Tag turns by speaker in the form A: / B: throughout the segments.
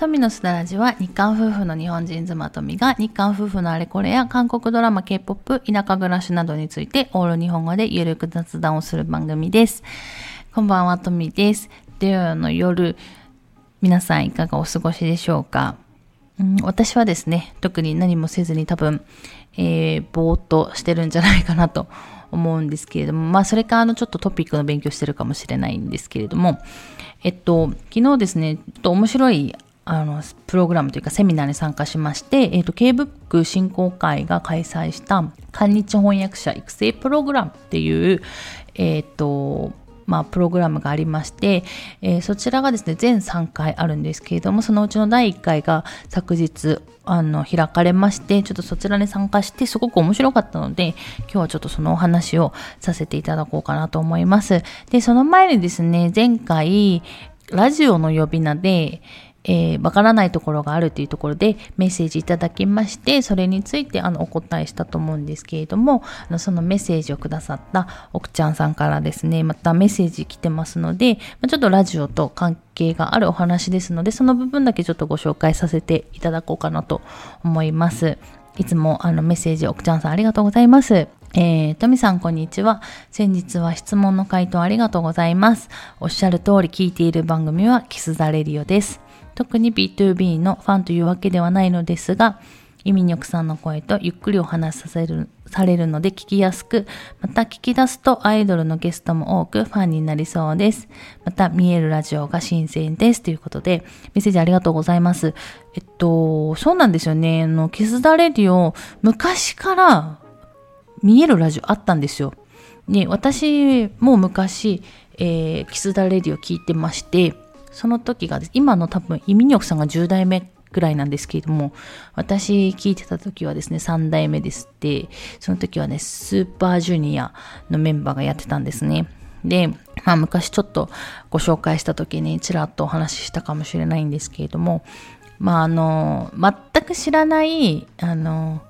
A: 富のすだらじは日韓夫婦の日本人妻富が日韓夫婦のあれこれや韓国ドラマ K-POP、田舎暮らしなどについてオール日本語でゆるく雑談をする番組です。こんばんは、富です。土曜の夜、皆さんいかがお過ごしでしょうか、うん、私はですね、特に何もせずに多分、えー、ぼーっとしてるんじゃないかなと思うんですけれども、まあそれかあのちょっとトピックの勉強してるかもしれないんですけれども、えっと、昨日ですね、ちょっと面白いあのプログラムというかセミナーに参加しまして、えっと、K-BOOK 振興会が開催した韓日翻訳者育成プログラムっていう、えっと、まあ、プログラムがありまして、えー、そちらがですね、全3回あるんですけれども、そのうちの第1回が昨日、あの、開かれまして、ちょっとそちらに参加して、すごく面白かったので、今日はちょっとそのお話をさせていただこうかなと思います。で、その前にですね、前回、ラジオの呼び名で、えー、わからないところがあるというところでメッセージいただきまして、それについてあのお答えしたと思うんですけれども、あのそのメッセージをくださった奥ちゃんさんからですね、またメッセージ来てますので、ちょっとラジオと関係があるお話ですので、その部分だけちょっとご紹介させていただこうかなと思います。いつもあのメッセージ奥ちゃんさんありがとうございます。えー、トミさんこんにちは。先日は質問の回答ありがとうございます。おっしゃる通り聞いている番組はキスザレディオです。特に B2B のファンというわけではないのですが、イミニョクさんの声とゆっくりお話しさせる、されるので聞きやすく、また聞き出すとアイドルのゲストも多くファンになりそうです。また見えるラジオが新鮮です。ということで、メッセージありがとうございます。えっと、そうなんですよね。あの、キスダレディオ、昔から見えるラジオあったんですよ。ね、私も昔、えー、キスダレディオ聞いてまして、その時が今の多分イミニョクさんが10代目ぐらいなんですけれども、私聞いてた時はですね、3代目ですって、その時はね、スーパージュニアのメンバーがやってたんですね。で、まあ昔ちょっとご紹介した時にちらっとお話ししたかもしれないんですけれども、まああの、全く知らない、あの、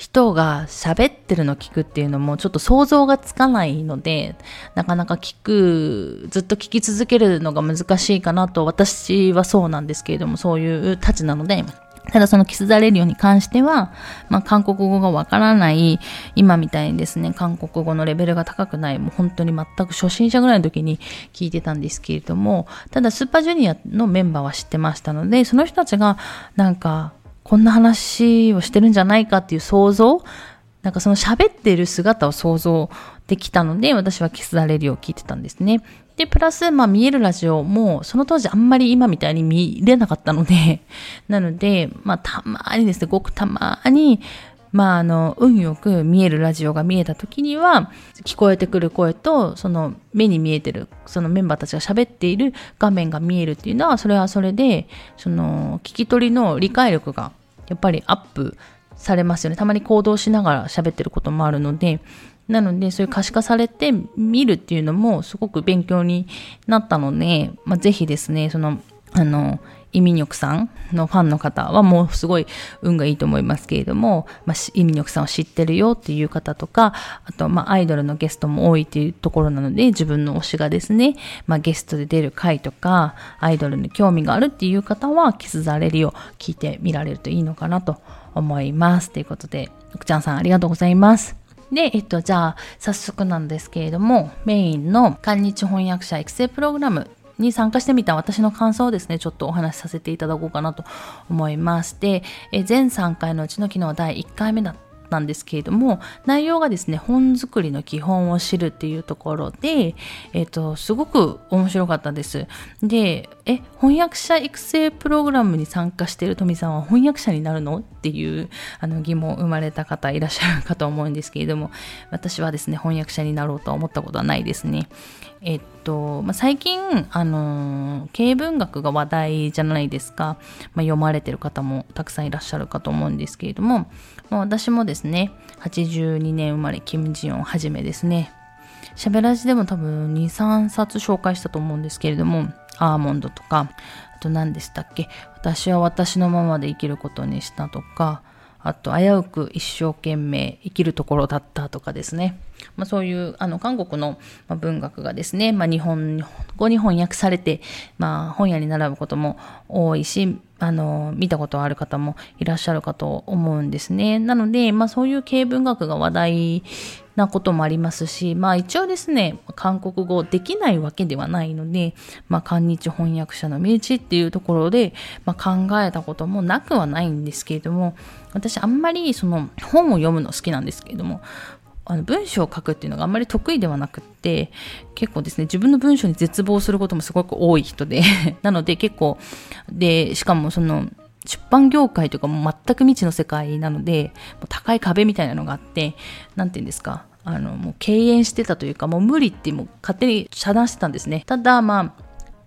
A: 人が喋ってるの聞くっていうのもちょっと想像がつかないので、なかなか聞く、ずっと聞き続けるのが難しいかなと、私はそうなんですけれども、そういうたちなので、ただそのキスザレディオに関しては、まあ韓国語がわからない、今みたいにですね、韓国語のレベルが高くない、もう本当に全く初心者ぐらいの時に聞いてたんですけれども、ただスーパージュニアのメンバーは知ってましたので、その人たちがなんかこんな話をしてるんじゃないかっていう想像なんかその喋ってる姿を想像できたので、私はキスダレディを聞いてたんですね。で、プラス、まあ見えるラジオも、その当時あんまり今みたいに見れなかったので、なので、まあたまにですね、ごくたまに、まああの、運よく見えるラジオが見えた時には、聞こえてくる声と、その目に見えてる、そのメンバーたちが喋っている画面が見えるっていうのは、それはそれで、その、聞き取りの理解力がやっぱりアップされますよね。たまに行動しながら喋ってることもあるので、なので、そういう可視化されて見るっていうのもすごく勉強になったので、まあ、ぜひですね、その、あの、イミニョクさんのファンの方はもうすごい運がいいと思いますけれども、まあ、イミニョクさんを知ってるよっていう方とか、あと、まあ、アイドルのゲストも多いっていうところなので、自分の推しがですね、まあ、ゲストで出る回とか、アイドルに興味があるっていう方は、キスザレリを聞いてみられるといいのかなと思います。ということで、奥ちゃんさんありがとうございます。で、えっと、じゃあ、早速なんですけれども、メインの韓日翻訳者育成プログラムに参加してみた私の感想をですね、ちょっとお話しさせていただこうかなと思いまして、え全3回のうちの昨日第1回目だったんですけれども、内容がですね、本作りの基本を知るっていうところで、えっ、と、すごく面白かったです。で、え、翻訳者育成プログラムに参加している富さんは翻訳者になるのっていうあの疑問生まれた方いらっしゃるかと思うんですけれども、私はですね、翻訳者になろうとは思ったことはないですね。えっと、まあ、最近、あの経文学が話題じゃないですか。まあ、読まれてる方もたくさんいらっしゃるかと思うんですけれども、まあ、私もですね、82年生まれ、キム・ジヨンはじめですね、喋らじでも多分2、3冊紹介したと思うんですけれども、アーモンドとか、あと何でしたっけ、私は私のままで生きることにしたとか、あと、危うく一生懸命生きるところだったとかですね。まあ、そういう、あの、韓国の文学がですね、まあ、日本語に翻訳されて、まあ、本屋に並ぶことも多いし、あの、見たことある方もいらっしゃるかと思うんですね。なので、まあそういう経文学が話題なこともありますし、まあ一応ですね、韓国語できないわけではないので、まあ韓日翻訳者の身内っていうところで、まあ、考えたこともなくはないんですけれども、私あんまりその本を読むの好きなんですけれども、あの文章を書くっていうのがあんまり得意ではなくって結構ですね自分の文章に絶望することもすごく多い人で なので結構でしかもその出版業界とかも全く未知の世界なので高い壁みたいなのがあって何て言うんですかあのもう敬遠してたというかもう無理ってもう勝手に遮断してたんですね。ただま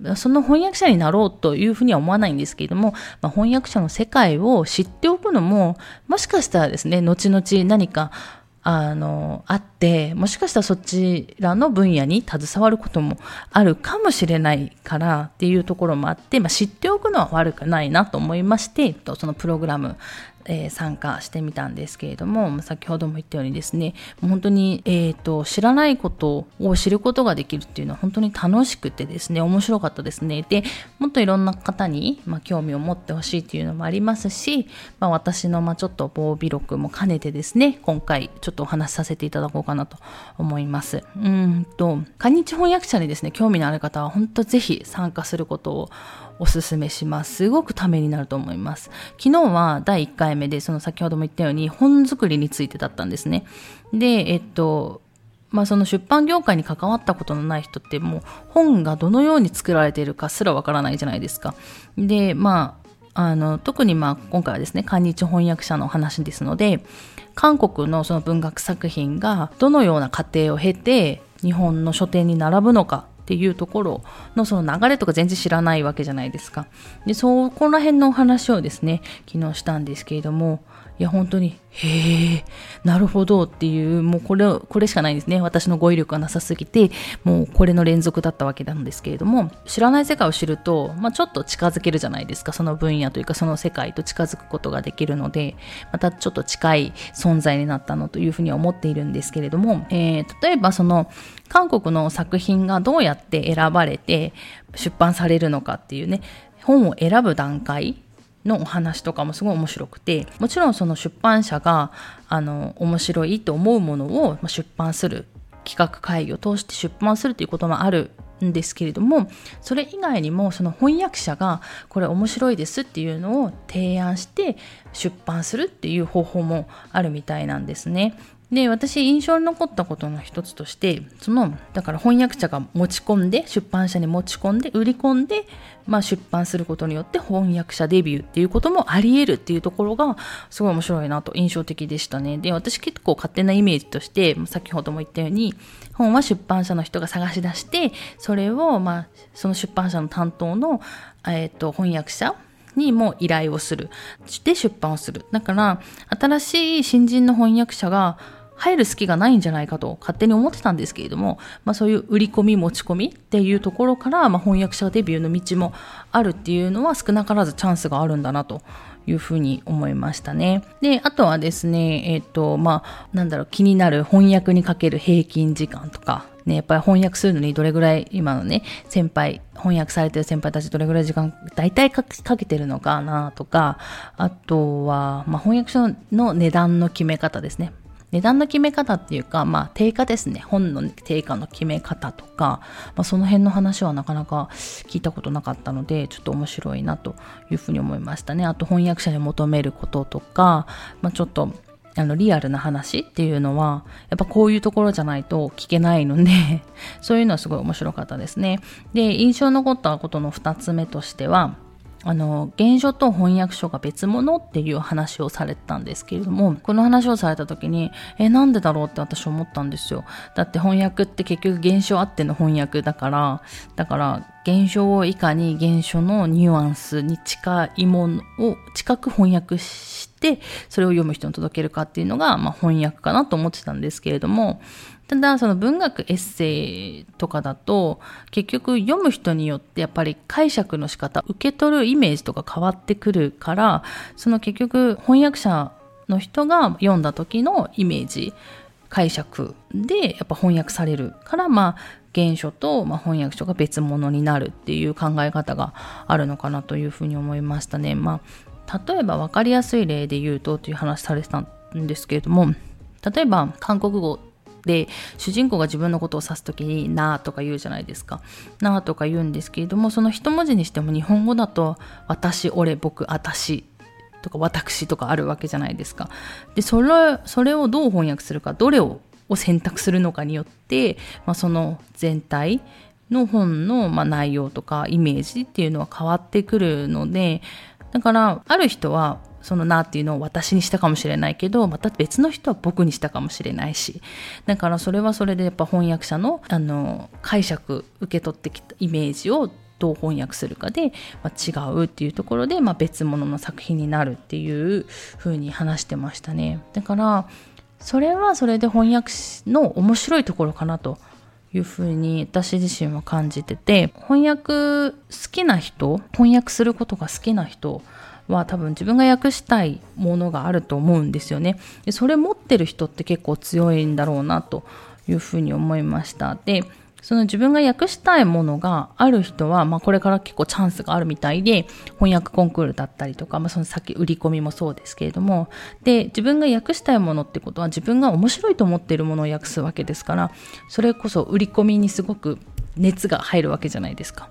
A: あその翻訳者になろうというふうには思わないんですけれども、まあ、翻訳者の世界を知っておくのももしかしたらですね後々何かあの、あって、もしかしたらそちらの分野に携わることもあるかもしれないからっていうところもあって、まあ、知っておくのは悪くないなと思いまして、そのプログラムえー、参加してみたんですけれども、先ほども言ったようにですね、本当に、えーと、知らないことを知ることができるっていうのは本当に楽しくてですね、面白かったですね。で、もっといろんな方に、まあ、興味を持ってほしいっていうのもありますし、まあ、私の、まあ、ちょっと防備録も兼ねてですね、今回ちょっとお話しさせていただこうかなと思います。うんと、韓日翻訳者にですね、興味のある方は本当ぜひ参加することをおすすめします。すごくためになると思います。昨日は第1回目で、その先ほども言ったように本作りについてだったんですね。で、えっと、まあその出版業界に関わったことのない人ってもう本がどのように作られているかすらわからないじゃないですか。で、まあ、あの、特にまあ今回はですね、韓日翻訳者の話ですので、韓国のその文学作品がどのような過程を経て日本の書店に並ぶのかっていうところのその流れとか全然知らないわけじゃないですか。で、そこら辺のお話をですね、昨日したんですけれども、いや、本当に、へえ、なるほどっていう、もうこれ、これしかないんですね。私の語彙力がなさすぎて、もうこれの連続だったわけなんですけれども、知らない世界を知ると、まあ、ちょっと近づけるじゃないですか。その分野というか、その世界と近づくことができるので、またちょっと近い存在になったのというふうに思っているんですけれども、えー、例えばその、韓国の作品がどうやって選ばれて出版されるのかっていうね、本を選ぶ段階のお話とかもすごい面白くてもちろんその出版社があの面白いと思うものを出版する企画会議を通して出版するということもあるんですけれどもそれ以外にもその翻訳者がこれ面白いですっていうのを提案して出版するっていう方法もあるみたいなんですね。で、私印象に残ったことの一つとして、その、だから翻訳者が持ち込んで、出版社に持ち込んで、売り込んで、まあ出版することによって翻訳者デビューっていうこともあり得るっていうところが、すごい面白いなと印象的でしたね。で、私結構勝手なイメージとして、先ほども言ったように、本は出版社の人が探し出して、それを、まあ、その出版社の担当の、えっ、ー、と、翻訳者、にも依頼をする。で出版をする。だから、新しい新人の翻訳者が入る隙がないんじゃないかと勝手に思ってたんですけれども、まあ、そういう売り込み持ち込みっていうところから、まあ、翻訳者デビューの道もあるっていうのは少なからずチャンスがあるんだなというふうに思いましたね。で、あとはですね、えっ、ー、と、まあ、なんだろう、気になる翻訳にかける平均時間とか、ね、やっぱり翻訳するのにどれぐらい、今のね、先輩、翻訳されてる先輩たちどれぐらい時間、大体かけてるのかなとか、あとは、まあ、翻訳書の値段の決め方ですね。値段の決め方っていうか、まあ、定価ですね。本の定価の決め方とか、まあ、その辺の話はなかなか聞いたことなかったので、ちょっと面白いなというふうに思いましたね。あと、翻訳者に求めることとか、まあ、ちょっと、あの、リアルな話っていうのは、やっぱこういうところじゃないと聞けないので そういうのはすごい面白かったですね。で、印象に残ったことの2つ目としては、あの、原書と翻訳書が別物っていう話をされてたんですけれども、この話をされた時に、え、なんでだろうって私思ったんですよ。だって翻訳って結局原書あっての翻訳だから、だから原書をいかに原書のニュアンスに近いものを近く翻訳して、それを読む人に届けるかっていうのが、まあ、翻訳かなと思ってたんですけれども、ただその文学エッセイとかだと結局読む人によってやっぱり解釈の仕方受け取るイメージとか変わってくるからその結局翻訳者の人が読んだ時のイメージ解釈でやっぱ翻訳されるからまあ原書と、まあ、翻訳書が別物になるっていう考え方があるのかなというふうに思いましたね。まあ、例えば分かりやすい例で言うとという話されてたんですけれども例えば韓国語で主人公が自分のことを指す時に「な」とか言うじゃないですか「な」とか言うんですけれどもその一文字にしても日本語だと「私」「俺」「僕」「私」とか「私」とかあるわけじゃないですか。でそれそれをどう翻訳するかどれをを選択するのかによって、まあ、その全体の本の、まあ、内容とかイメージっていうのは変わってくるのでだからある人はそのなっていうのを私にしたかもしれないけどまた別の人は僕にしたかもしれないしだからそれはそれでやっぱ翻訳者のあの解釈受け取ってきたイメージをどう翻訳するかで、まあ、違うっていうところで、まあ、別物の作品になるっていう風に話してましたね。だからそれはそれで翻訳の面白いところかなというふうに私自身は感じてて翻訳好きな人翻訳することが好きな人は多分自分が訳したいものがあると思うんですよね。でそれ持ってる人って結構強いんだろうなというふうに思いました。でその自分が訳したいものがある人は、まあ、これから結構チャンスがあるみたいで、翻訳コンクールだったりとか、まあ、その先売り込みもそうですけれども、で、自分が訳したいものってことは自分が面白いと思っているものを訳すわけですから、それこそ売り込みにすごく熱が入るわけじゃないですか。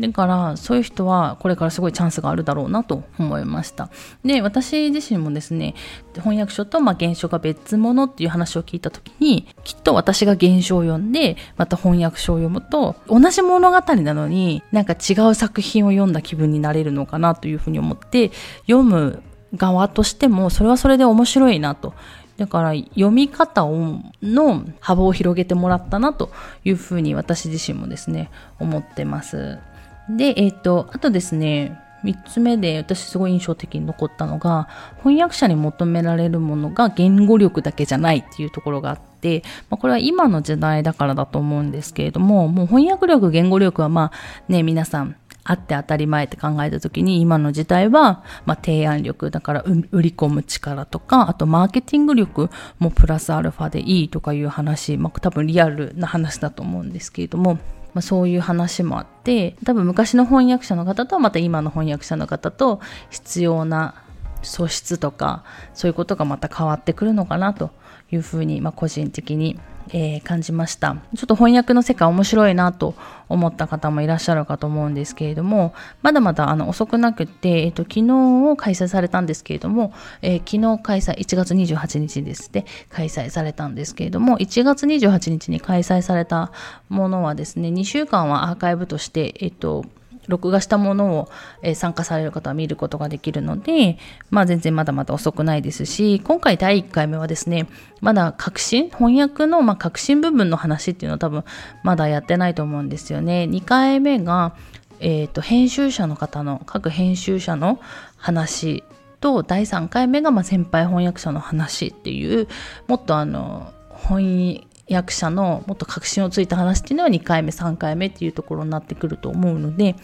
A: だからそういう人はこれからすごいチャンスがあるだろうなと思いましたで私自身もですね翻訳書とまあ原書が別物っていう話を聞いた時にきっと私が原書を読んでまた翻訳書を読むと同じ物語なのになんか違う作品を読んだ気分になれるのかなというふうに思って読む側としてもそれはそれで面白いなとだから読み方をの幅を広げてもらったなというふうに私自身もですね思ってます。で、えっ、ー、と、あとですね、3つ目で私すごい印象的に残ったのが翻訳者に求められるものが言語力だけじゃないっていうところがあって、まあ、これは今の時代だからだと思うんですけれどももう翻訳力言語力はまあね皆さんあって当たり前って考えた時に今の時代は、まあ、提案力だから売り込む力とかあとマーケティング力もプラスアルファでいいとかいう話、まあ、多分リアルな話だと思うんですけれどもまあ、そういう話もあって多分昔の翻訳者の方とまた今の翻訳者の方と必要な素質とかそういうことがまた変わってくるのかなというふうに、まあ、個人的にえー、感じました。ちょっと翻訳の世界面白いなと思った方もいらっしゃるかと思うんですけれども、まだまだあの遅くなくて、えっ、ー、と、昨日を開催されたんですけれども、えー、昨日開催、1月28日ですね、開催されたんですけれども、1月28日に開催されたものはですね、2週間はアーカイブとして、えっ、と、録画したものを、えー、参加される方は見ることができるので、まあ全然まだまだ遅くないですし、今回第1回目はですね、まだ革新、翻訳の、まあ、革新部分の話っていうのは多分まだやってないと思うんですよね。2回目が、えっ、ー、と、編集者の方の、各編集者の話と、第3回目が、まあ、先輩翻訳者の話っていう、もっとあの、翻役者のもっと確信をついた話っていうのは2回目3回目っていうところになってくると思うので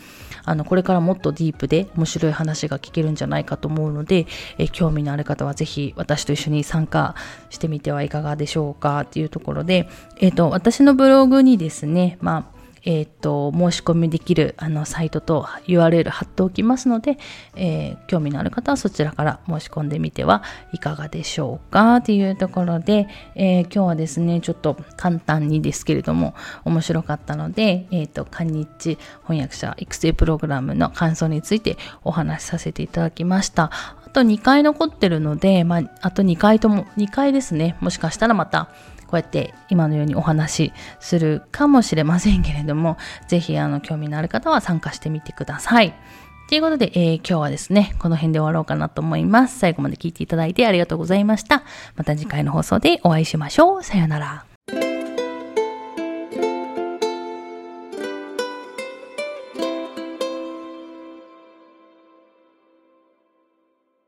A: あのこれからもっとディープで面白い話が聞けるんじゃないかと思うので、え興味のある方はぜひ私と一緒に参加してみてはいかがでしょうかっていうところで、えー、と私のブログにですね、まあえっ、ー、と、申し込みできるあのサイトと URL 貼っておきますので、えー、興味のある方はそちらから申し込んでみてはいかがでしょうかというところで、えー、今日はですね、ちょっと簡単にですけれども面白かったので、えっ、と、韓日翻訳者育成プログラムの感想についてお話しさせていただきました。あと2回残ってるので、まあ、あと2回とも、2回ですね、もしかしたらまたこうやって今のようにお話しするかもしれませんけれども、ぜひあの興味のある方は参加してみてください。ということで、えー、今日はですね、この辺で終わろうかなと思います。最後まで聞いていただいてありがとうございました。また次回の放送でお会いしましょう。さようなら。